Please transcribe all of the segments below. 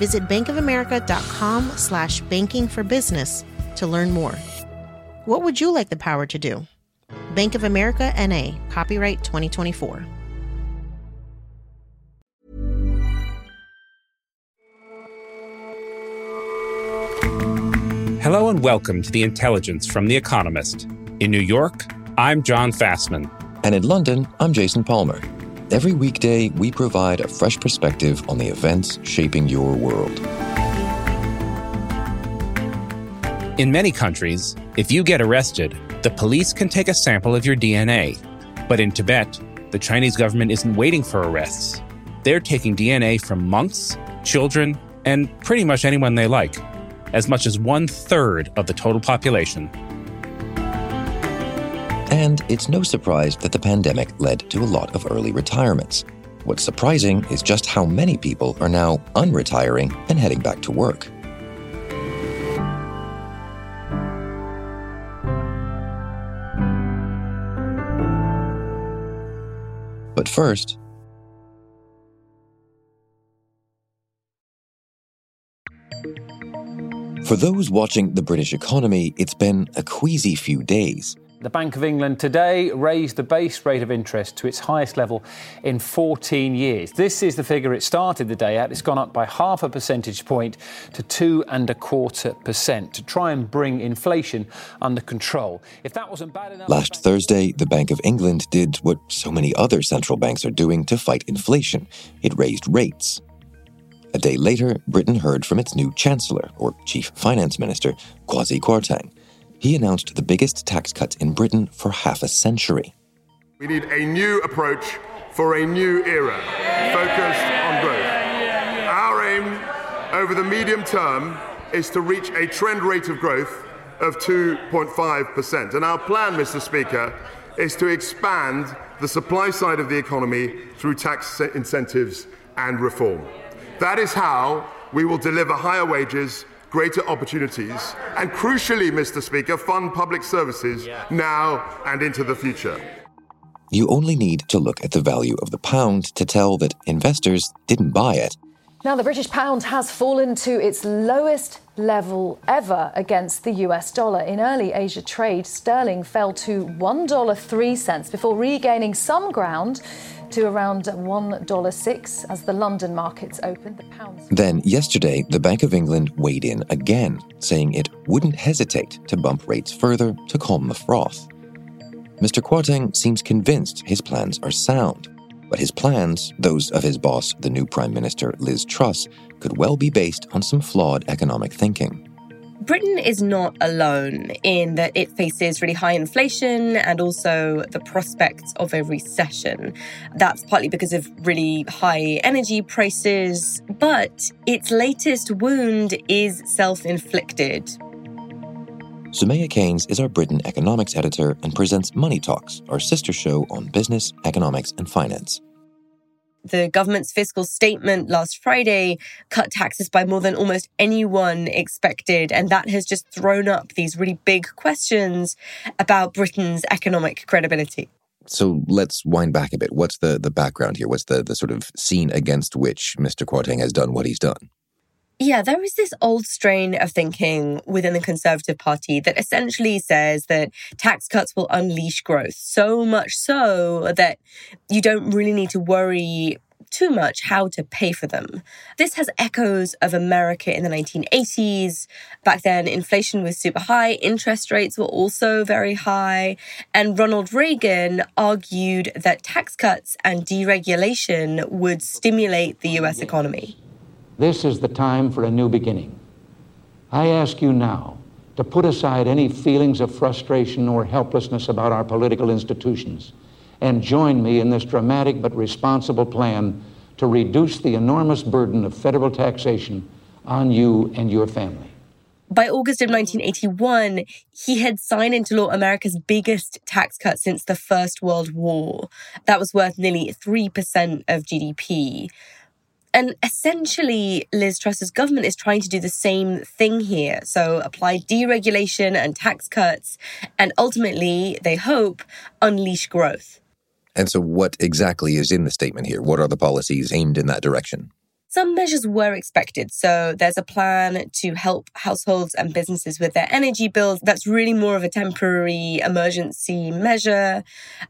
Visit bankofamerica.com slash banking for business to learn more. What would you like the power to do? Bank of America NA, copyright 2024. Hello and welcome to The Intelligence from The Economist. In New York, I'm John Fasman. And in London, I'm Jason Palmer. Every weekday, we provide a fresh perspective on the events shaping your world. In many countries, if you get arrested, the police can take a sample of your DNA. But in Tibet, the Chinese government isn't waiting for arrests. They're taking DNA from monks, children, and pretty much anyone they like, as much as one third of the total population. And it's no surprise that the pandemic led to a lot of early retirements. What's surprising is just how many people are now unretiring and heading back to work. But first, for those watching the British economy, it's been a queasy few days. The Bank of England today raised the base rate of interest to its highest level in 14 years. This is the figure it started the day at. It's gone up by half a percentage point to two and a quarter percent to try and bring inflation under control. If that wasn't bad enough. Last Thursday, the Bank of England did what so many other central banks are doing to fight inflation it raised rates. A day later, Britain heard from its new Chancellor, or Chief Finance Minister, Kwasi Kwarteng he announced the biggest tax cuts in Britain for half a century. We need a new approach for a new era, focused on growth. Our aim over the medium term is to reach a trend rate of growth of 2.5%. And our plan, Mr. Speaker, is to expand the supply side of the economy through tax incentives and reform. That is how we will deliver higher wages greater opportunities, and crucially, Mr. Speaker, fund public services yeah. now and into the future. You only need to look at the value of the pound to tell that investors didn't buy it. Now, the British pound has fallen to its lowest level ever against the US dollar. In early Asia trade, sterling fell to $1.03 before regaining some ground to around $1.06 as the London markets opened. The pounds. Then, yesterday, the Bank of England weighed in again, saying it wouldn't hesitate to bump rates further to calm the froth. Mr. Kwarteng seems convinced his plans are sound, but his plans, those of his boss, the new Prime Minister Liz Truss, could well be based on some flawed economic thinking. Britain is not alone in that it faces really high inflation and also the prospects of a recession. That's partly because of really high energy prices, but its latest wound is self inflicted. Soumaya Keynes is our Britain economics editor and presents Money Talks, our sister show on business, economics, and finance the government's fiscal statement last Friday cut taxes by more than almost anyone expected. And that has just thrown up these really big questions about Britain's economic credibility. So let's wind back a bit. What's the, the background here? What's the, the sort of scene against which Mr. Kwarteng has done what he's done? Yeah, there is this old strain of thinking within the Conservative Party that essentially says that tax cuts will unleash growth, so much so that you don't really need to worry too much how to pay for them. This has echoes of America in the 1980s. Back then, inflation was super high, interest rates were also very high, and Ronald Reagan argued that tax cuts and deregulation would stimulate the US economy. This is the time for a new beginning. I ask you now to put aside any feelings of frustration or helplessness about our political institutions and join me in this dramatic but responsible plan to reduce the enormous burden of federal taxation on you and your family. By August of 1981, he had signed into law America's biggest tax cut since the First World War. That was worth nearly 3% of GDP. And essentially, Liz Truss's government is trying to do the same thing here. So, apply deregulation and tax cuts, and ultimately, they hope, unleash growth. And so, what exactly is in the statement here? What are the policies aimed in that direction? Some measures were expected. So there's a plan to help households and businesses with their energy bills. That's really more of a temporary emergency measure.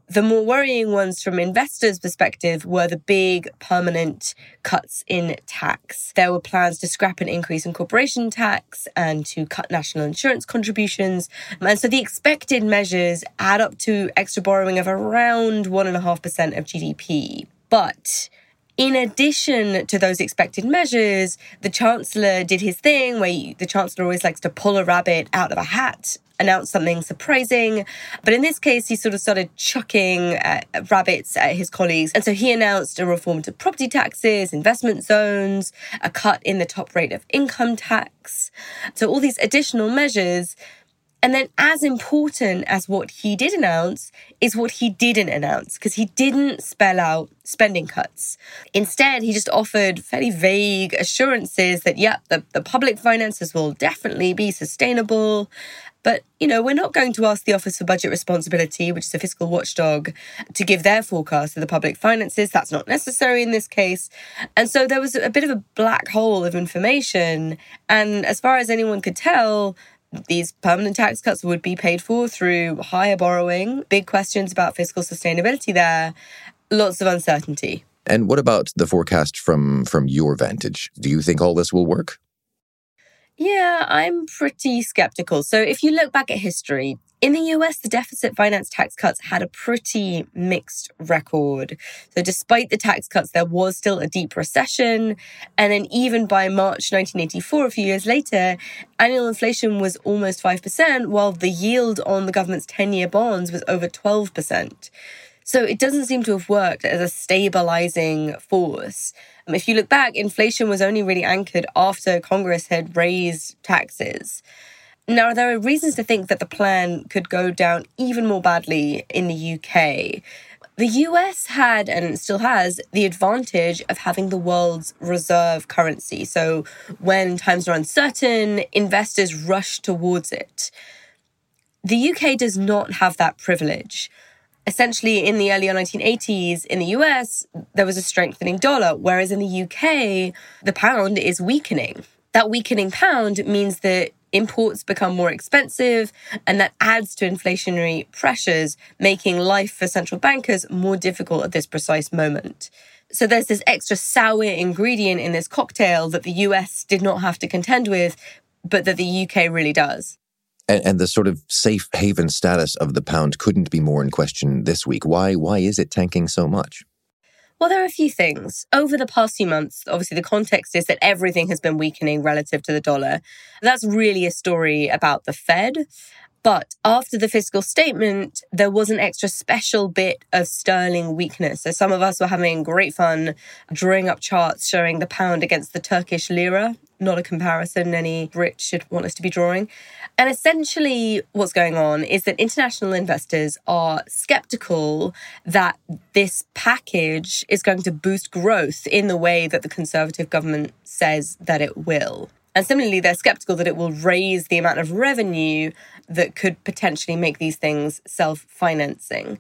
The more worrying ones from investors' perspective were the big permanent cuts in tax. There were plans to scrap an increase in corporation tax and to cut national insurance contributions. And so the expected measures add up to extra borrowing of around 1.5% of GDP. But in addition to those expected measures, the Chancellor did his thing where the Chancellor always likes to pull a rabbit out of a hat announce something surprising. But in this case, he sort of started chucking uh, rabbits at his colleagues. And so he announced a reform to property taxes, investment zones, a cut in the top rate of income tax. So all these additional measures and then, as important as what he did announce is what he didn't announce, because he didn't spell out spending cuts. Instead, he just offered fairly vague assurances that, yep, the, the public finances will definitely be sustainable. But, you know, we're not going to ask the Office for Budget Responsibility, which is a fiscal watchdog, to give their forecast of the public finances. That's not necessary in this case. And so there was a bit of a black hole of information. And as far as anyone could tell, these permanent tax cuts would be paid for through higher borrowing. Big questions about fiscal sustainability there. Lots of uncertainty. And what about the forecast from from your vantage? Do you think all this will work? Yeah, I'm pretty skeptical. So if you look back at history, in the US, the deficit finance tax cuts had a pretty mixed record. So, despite the tax cuts, there was still a deep recession. And then, even by March 1984, a few years later, annual inflation was almost 5%, while the yield on the government's 10 year bonds was over 12%. So, it doesn't seem to have worked as a stabilizing force. Um, if you look back, inflation was only really anchored after Congress had raised taxes. Now, there are reasons to think that the plan could go down even more badly in the UK. The US had and still has the advantage of having the world's reserve currency. So, when times are uncertain, investors rush towards it. The UK does not have that privilege. Essentially, in the early 1980s in the US, there was a strengthening dollar, whereas in the UK, the pound is weakening. That weakening pound means that imports become more expensive, and that adds to inflationary pressures, making life for central bankers more difficult at this precise moment. So there's this extra sour ingredient in this cocktail that the US did not have to contend with, but that the UK really does. And, and the sort of safe haven status of the pound couldn't be more in question this week. Why? Why is it tanking so much? Well, there are a few things. Over the past few months, obviously, the context is that everything has been weakening relative to the dollar. That's really a story about the Fed. But after the fiscal statement, there was an extra special bit of sterling weakness. So some of us were having great fun drawing up charts showing the pound against the Turkish lira. Not a comparison any Brit should want us to be drawing. And essentially, what's going on is that international investors are skeptical that this package is going to boost growth in the way that the Conservative government says that it will. And similarly, they're skeptical that it will raise the amount of revenue that could potentially make these things self financing.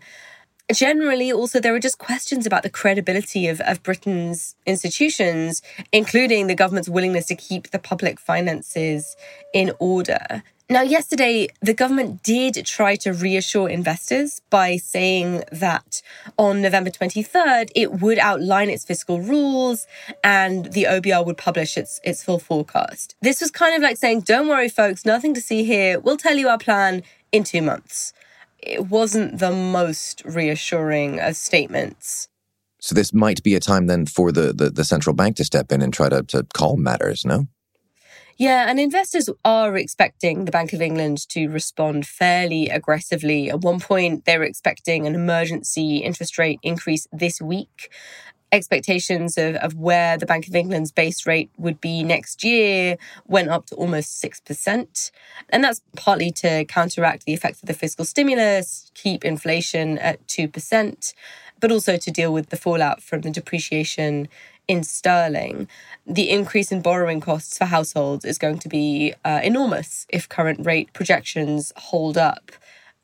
Generally, also, there are just questions about the credibility of, of Britain's institutions, including the government's willingness to keep the public finances in order. Now, yesterday, the government did try to reassure investors by saying that on November 23rd, it would outline its fiscal rules and the OBR would publish its, its full forecast. This was kind of like saying, don't worry, folks, nothing to see here. We'll tell you our plan in two months. It wasn't the most reassuring of statements. So, this might be a time then for the, the, the central bank to step in and try to, to calm matters, no? Yeah, and investors are expecting the Bank of England to respond fairly aggressively. At one point, they were expecting an emergency interest rate increase this week. Expectations of, of where the Bank of England's base rate would be next year went up to almost 6%. And that's partly to counteract the effects of the fiscal stimulus, keep inflation at 2%, but also to deal with the fallout from the depreciation in sterling. The increase in borrowing costs for households is going to be uh, enormous if current rate projections hold up.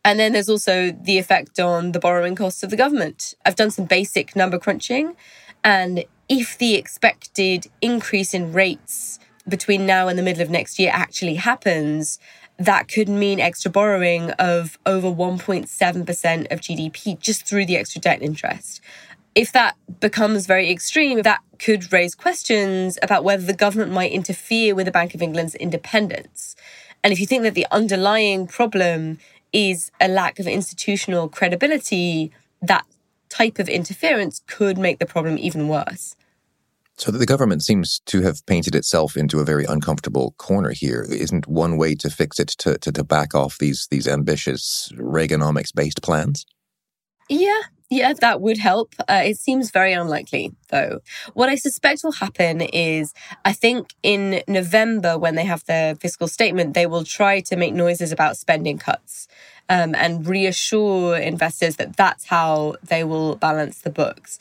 And then there's also the effect on the borrowing costs of the government. I've done some basic number crunching, and if the expected increase in rates between now and the middle of next year actually happens, that could mean extra borrowing of over 1.7% of GDP just through the extra debt interest. If that becomes very extreme, that could raise questions about whether the government might interfere with the Bank of England's independence. And if you think that the underlying problem is a lack of institutional credibility, that type of interference could make the problem even worse. So the government seems to have painted itself into a very uncomfortable corner here. Isn't one way to fix it to, to, to back off these these ambitious Reaganomics based plans? Yeah, yeah, that would help. Uh, it seems very unlikely, though. What I suspect will happen is I think in November, when they have their fiscal statement, they will try to make noises about spending cuts um, and reassure investors that that's how they will balance the books.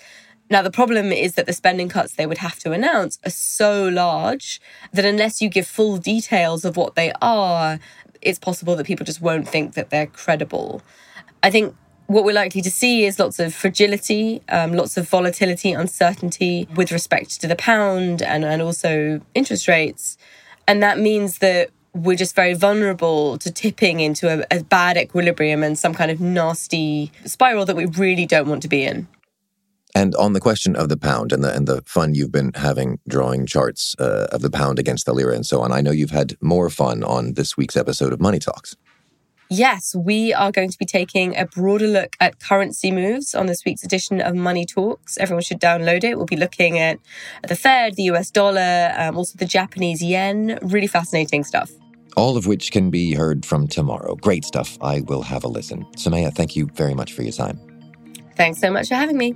Now, the problem is that the spending cuts they would have to announce are so large that unless you give full details of what they are, it's possible that people just won't think that they're credible. I think what we're likely to see is lots of fragility, um, lots of volatility, uncertainty with respect to the pound and, and also interest rates. And that means that we're just very vulnerable to tipping into a, a bad equilibrium and some kind of nasty spiral that we really don't want to be in. And on the question of the pound and the and the fun you've been having drawing charts uh, of the pound against the lira and so on, I know you've had more fun on this week's episode of Money Talks. Yes, we are going to be taking a broader look at currency moves on this week's edition of Money Talks. Everyone should download it. We'll be looking at the Fed, the US dollar, um, also the Japanese yen. Really fascinating stuff. All of which can be heard from tomorrow. Great stuff. I will have a listen. Soumaya, thank you very much for your time. Thanks so much for having me.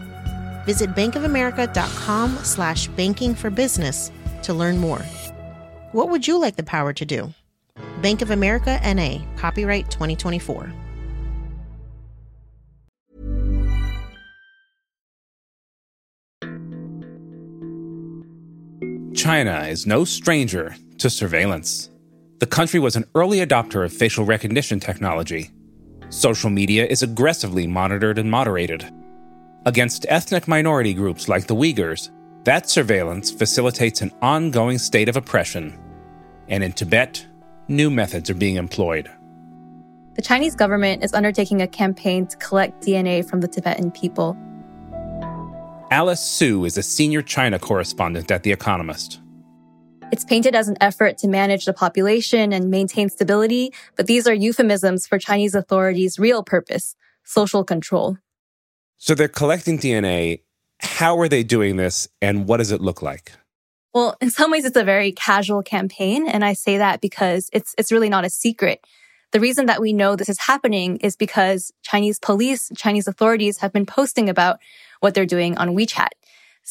Visit bankofamerica.com slash banking for business to learn more. What would you like the power to do? Bank of America NA, copyright 2024. China is no stranger to surveillance. The country was an early adopter of facial recognition technology. Social media is aggressively monitored and moderated. Against ethnic minority groups like the Uyghurs, that surveillance facilitates an ongoing state of oppression. And in Tibet, new methods are being employed. The Chinese government is undertaking a campaign to collect DNA from the Tibetan people. Alice Su is a senior China correspondent at The Economist. It's painted as an effort to manage the population and maintain stability, but these are euphemisms for Chinese authorities' real purpose social control. So they're collecting DNA. How are they doing this, and what does it look like? Well, in some ways, it's a very casual campaign, and I say that because it's it's really not a secret. The reason that we know this is happening is because Chinese police, Chinese authorities have been posting about what they're doing on WeChat.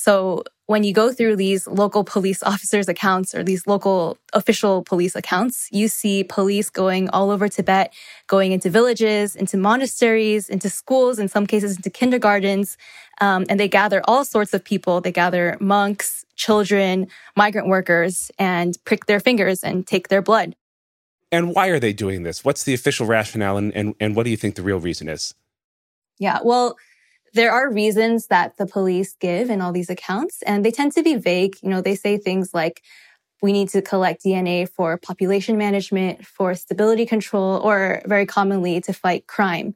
So when you go through these local police officers' accounts or these local official police accounts, you see police going all over Tibet, going into villages, into monasteries, into schools, in some cases into kindergartens. Um, and they gather all sorts of people. They gather monks, children, migrant workers, and prick their fingers and take their blood. And why are they doing this? What's the official rationale, and, and, and what do you think the real reason is? Yeah, well, there are reasons that the police give in all these accounts, and they tend to be vague. You know, they say things like we need to collect DNA for population management, for stability control, or very commonly to fight crime.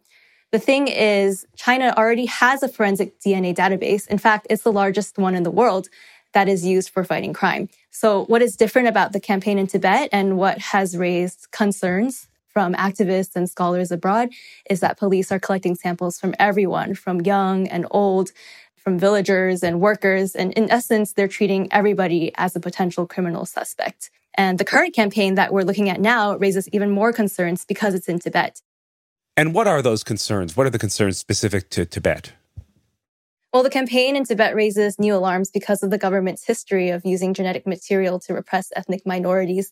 The thing is, China already has a forensic DNA database. In fact, it's the largest one in the world that is used for fighting crime. So, what is different about the campaign in Tibet and what has raised concerns from activists and scholars abroad is that police are collecting samples from everyone, from young and old, from villagers and workers. And in essence, they're treating everybody as a potential criminal suspect. And the current campaign that we're looking at now raises even more concerns because it's in Tibet. And what are those concerns? What are the concerns specific to Tibet? Well, the campaign in Tibet raises new alarms because of the government's history of using genetic material to repress ethnic minorities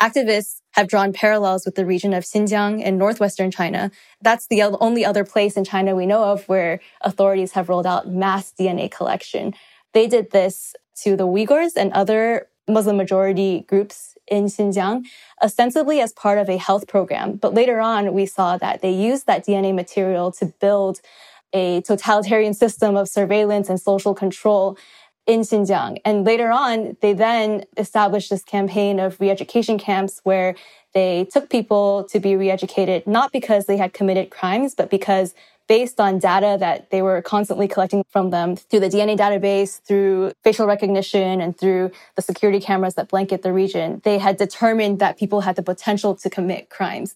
Activists have drawn parallels with the region of Xinjiang in northwestern China. That's the only other place in China we know of where authorities have rolled out mass DNA collection. They did this to the Uyghurs and other Muslim majority groups in Xinjiang, ostensibly as part of a health program. But later on, we saw that they used that DNA material to build a totalitarian system of surveillance and social control in Xinjiang. And later on, they then established this campaign of re-education camps where they took people to be re-educated, not because they had committed crimes, but because based on data that they were constantly collecting from them through the DNA database, through facial recognition, and through the security cameras that blanket the region, they had determined that people had the potential to commit crimes.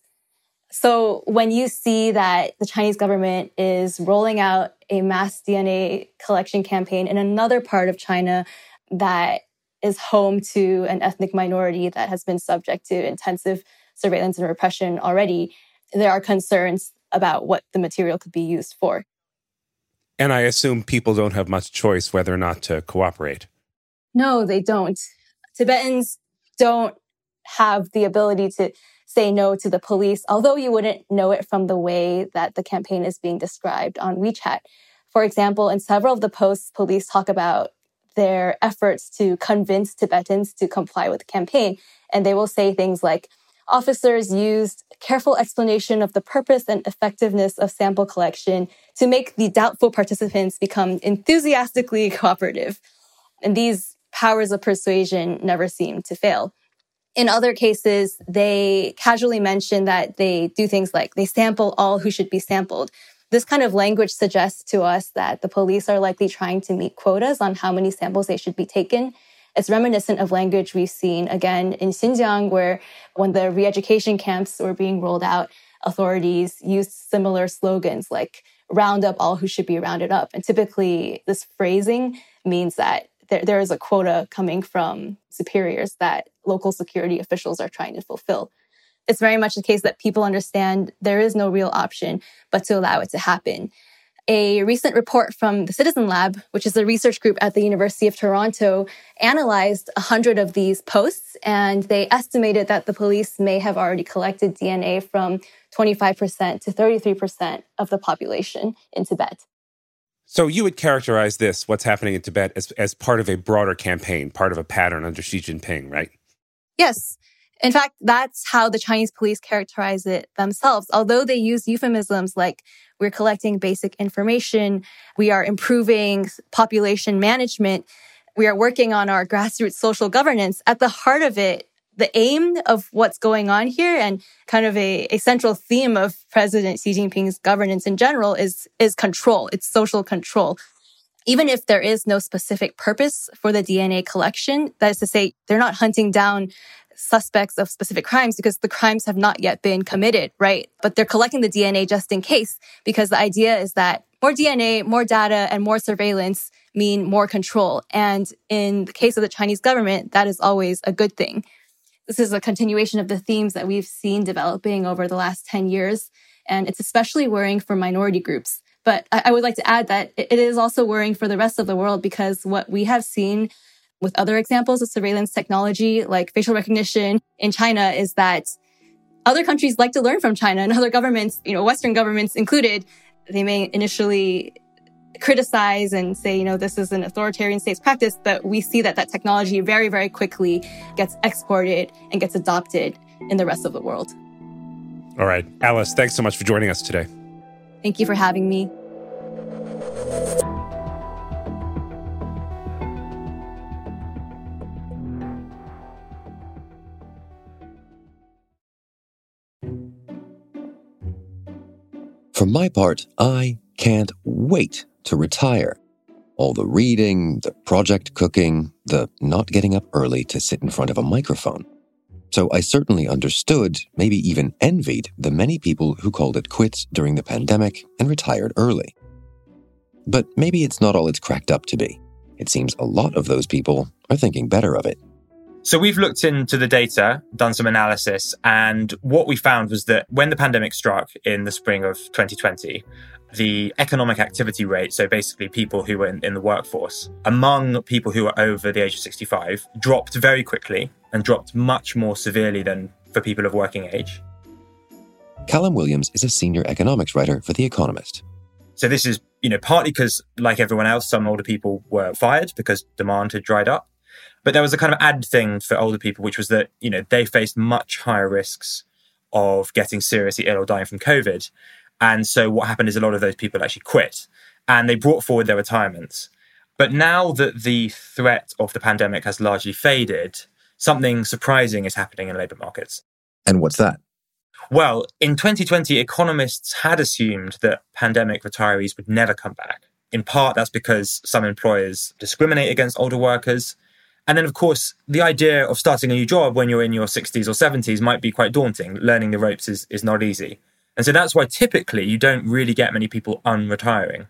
So when you see that the Chinese government is rolling out a mass DNA collection campaign in another part of China that is home to an ethnic minority that has been subject to intensive surveillance and repression already, there are concerns about what the material could be used for. And I assume people don't have much choice whether or not to cooperate. No, they don't. Tibetans don't have the ability to say no to the police, although you wouldn't know it from the way that the campaign is being described on WeChat. For example, in several of the posts, police talk about their efforts to convince Tibetans to comply with the campaign. And they will say things like, officers used careful explanation of the purpose and effectiveness of sample collection to make the doubtful participants become enthusiastically cooperative. And these powers of persuasion never seem to fail. In other cases, they casually mention that they do things like they sample all who should be sampled. This kind of language suggests to us that the police are likely trying to meet quotas on how many samples they should be taken. It's reminiscent of language we've seen again in Xinjiang, where when the re education camps were being rolled out, authorities used similar slogans like round up all who should be rounded up. And typically, this phrasing means that there, there is a quota coming from superiors that local security officials are trying to fulfill. It's very much the case that people understand there is no real option but to allow it to happen. A recent report from the Citizen Lab, which is a research group at the University of Toronto, analyzed 100 of these posts and they estimated that the police may have already collected DNA from 25% to 33% of the population in Tibet. So you would characterize this, what's happening in Tibet, as, as part of a broader campaign, part of a pattern under Xi Jinping, right? Yes. In fact, that's how the Chinese police characterize it themselves. Although they use euphemisms like we're collecting basic information, we are improving population management, we are working on our grassroots social governance, at the heart of it the aim of what's going on here and kind of a, a central theme of President Xi Jinping's governance in general is, is control. It's social control. Even if there is no specific purpose for the DNA collection, that is to say, they're not hunting down suspects of specific crimes because the crimes have not yet been committed, right? But they're collecting the DNA just in case because the idea is that more DNA, more data, and more surveillance mean more control. And in the case of the Chinese government, that is always a good thing. This is a continuation of the themes that we've seen developing over the last 10 years. And it's especially worrying for minority groups. But I, would like to add that it is also worrying for the rest of the world because what we have seen with other examples of surveillance technology like facial recognition in China is that other countries like to learn from China and other governments, you know, Western governments included. They may initially criticize and say, you know, this is an authoritarian state's practice, but we see that that technology very, very quickly gets exported and gets adopted in the rest of the world. All right. Alice, thanks so much for joining us today. Thank you for having me. For my part, I can't wait to retire. All the reading, the project cooking, the not getting up early to sit in front of a microphone. So I certainly understood, maybe even envied, the many people who called it quits during the pandemic and retired early. But maybe it's not all it's cracked up to be. It seems a lot of those people are thinking better of it. So we've looked into the data, done some analysis, and what we found was that when the pandemic struck in the spring of 2020, the economic activity rate, so basically people who were in, in, the workforce, among people who were over the age of 65, dropped very quickly and dropped much more severely than for people of working age. Callum Williams is a senior economics writer for The Economist. So this is, you know, partly because, like everyone else, some older people were fired because demand had dried up. But there was a kind of add thing for older people, which was that, you know, they faced much higher risks of getting seriously ill or dying from COVID. And so what happened is a lot of those people actually quit and they brought forward their retirements. But now that the threat of the pandemic has largely faded, something surprising is happening in labour markets. And what's that? Well, in 2020, economists had assumed that pandemic retirees would never come back. In part, that's because some employers discriminate against older workers. And then, of course, the idea of starting a new job when you're in your 60s or 70s might be quite daunting. Learning the ropes is, is not easy. And so that's why typically you don't really get many people unretiring.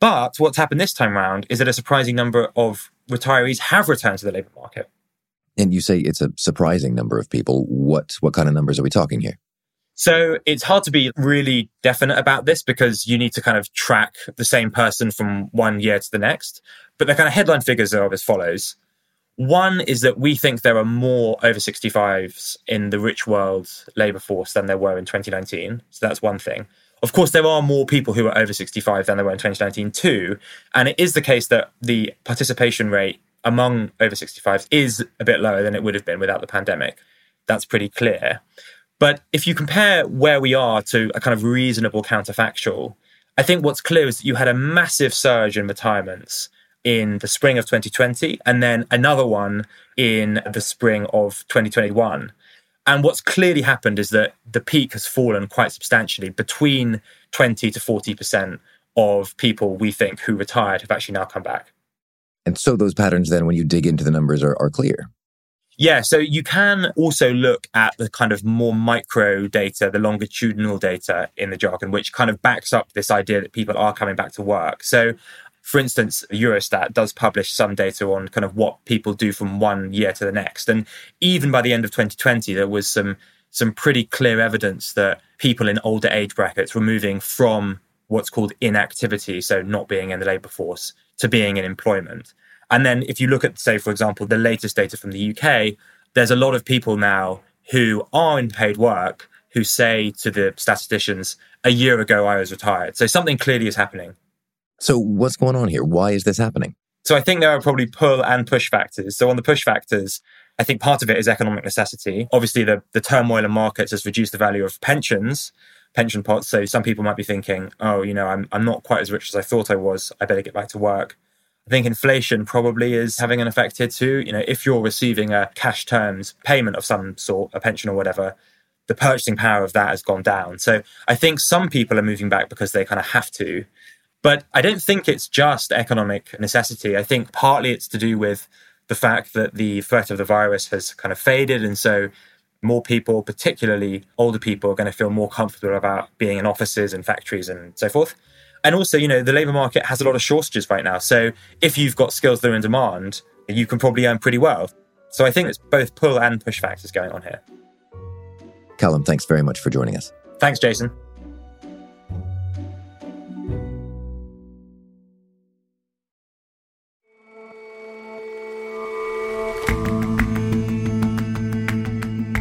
But what's happened this time around is that a surprising number of retirees have returned to the labour market. And you say it's a surprising number of people. What what kind of numbers are we talking here? So it's hard to be really definite about this because you need to kind of track the same person from one year to the next. But the kind of headline figures are as follows. One is that we think there are more over 65s in the rich world labour force than there were in 2019. So that's one thing. Of course, there are more people who are over 65 than there were in 2019 too. And it is the case that the participation rate among over 65s is a bit lower than it would have been without the pandemic. That's pretty clear. But if you compare where we are to a kind of reasonable counterfactual, I think what's clear is that you had a massive surge in retirements in the spring of 2020 and then another one in the spring of 2021. And what's clearly happened is that the peak has fallen quite substantially between 20 to 40% of people we think who retired have actually now come back. And so those patterns, then, when you dig into the numbers, are, are clear. Yeah, so you can also look at the kind of more micro data, the longitudinal data in the jargon, which kind of backs up this idea that people are coming back to work. So, for instance, Eurostat does publish some data on kind of what people do from one year to the next. And even by the end of 2020, there was some some pretty clear evidence that people in older age brackets were moving from what's called inactivity, so not being in the labour force, to being in employment. And then if you look at, say, for example, the latest data from the UK, there's a lot of people now who are in paid work who say to the statisticians, a year ago I was retired. So something clearly is happening. So what's going on here? Why is this happening? So I think there are probably pull and push factors. So on the push factors, I think part of it is economic necessity. Obviously, the, the turmoil in markets has reduced the value of pensions, pension pots. So some people might be thinking, oh, you know, I'm, I'm not quite as rich as I thought I was. I better get back to work. I think inflation probably is having an effect here too. You know, if you're receiving a cash terms payment of some sort, a pension or whatever, the purchasing power of that has gone down. So I think some people are moving back because they kind of have to. But I don't think it's just economic necessity. I think partly it's to do with the fact that the threat of the virus has kind of faded. And so more people, particularly older people, are going to feel more comfortable about being in offices and factories and so forth. And also, you know, the labour market has a lot of shortages right now. So if you've got skills that are in demand, you can probably earn pretty well. So I think it's both pull and push factors going on here. Callum, thanks very much for joining us. Thanks, Jason.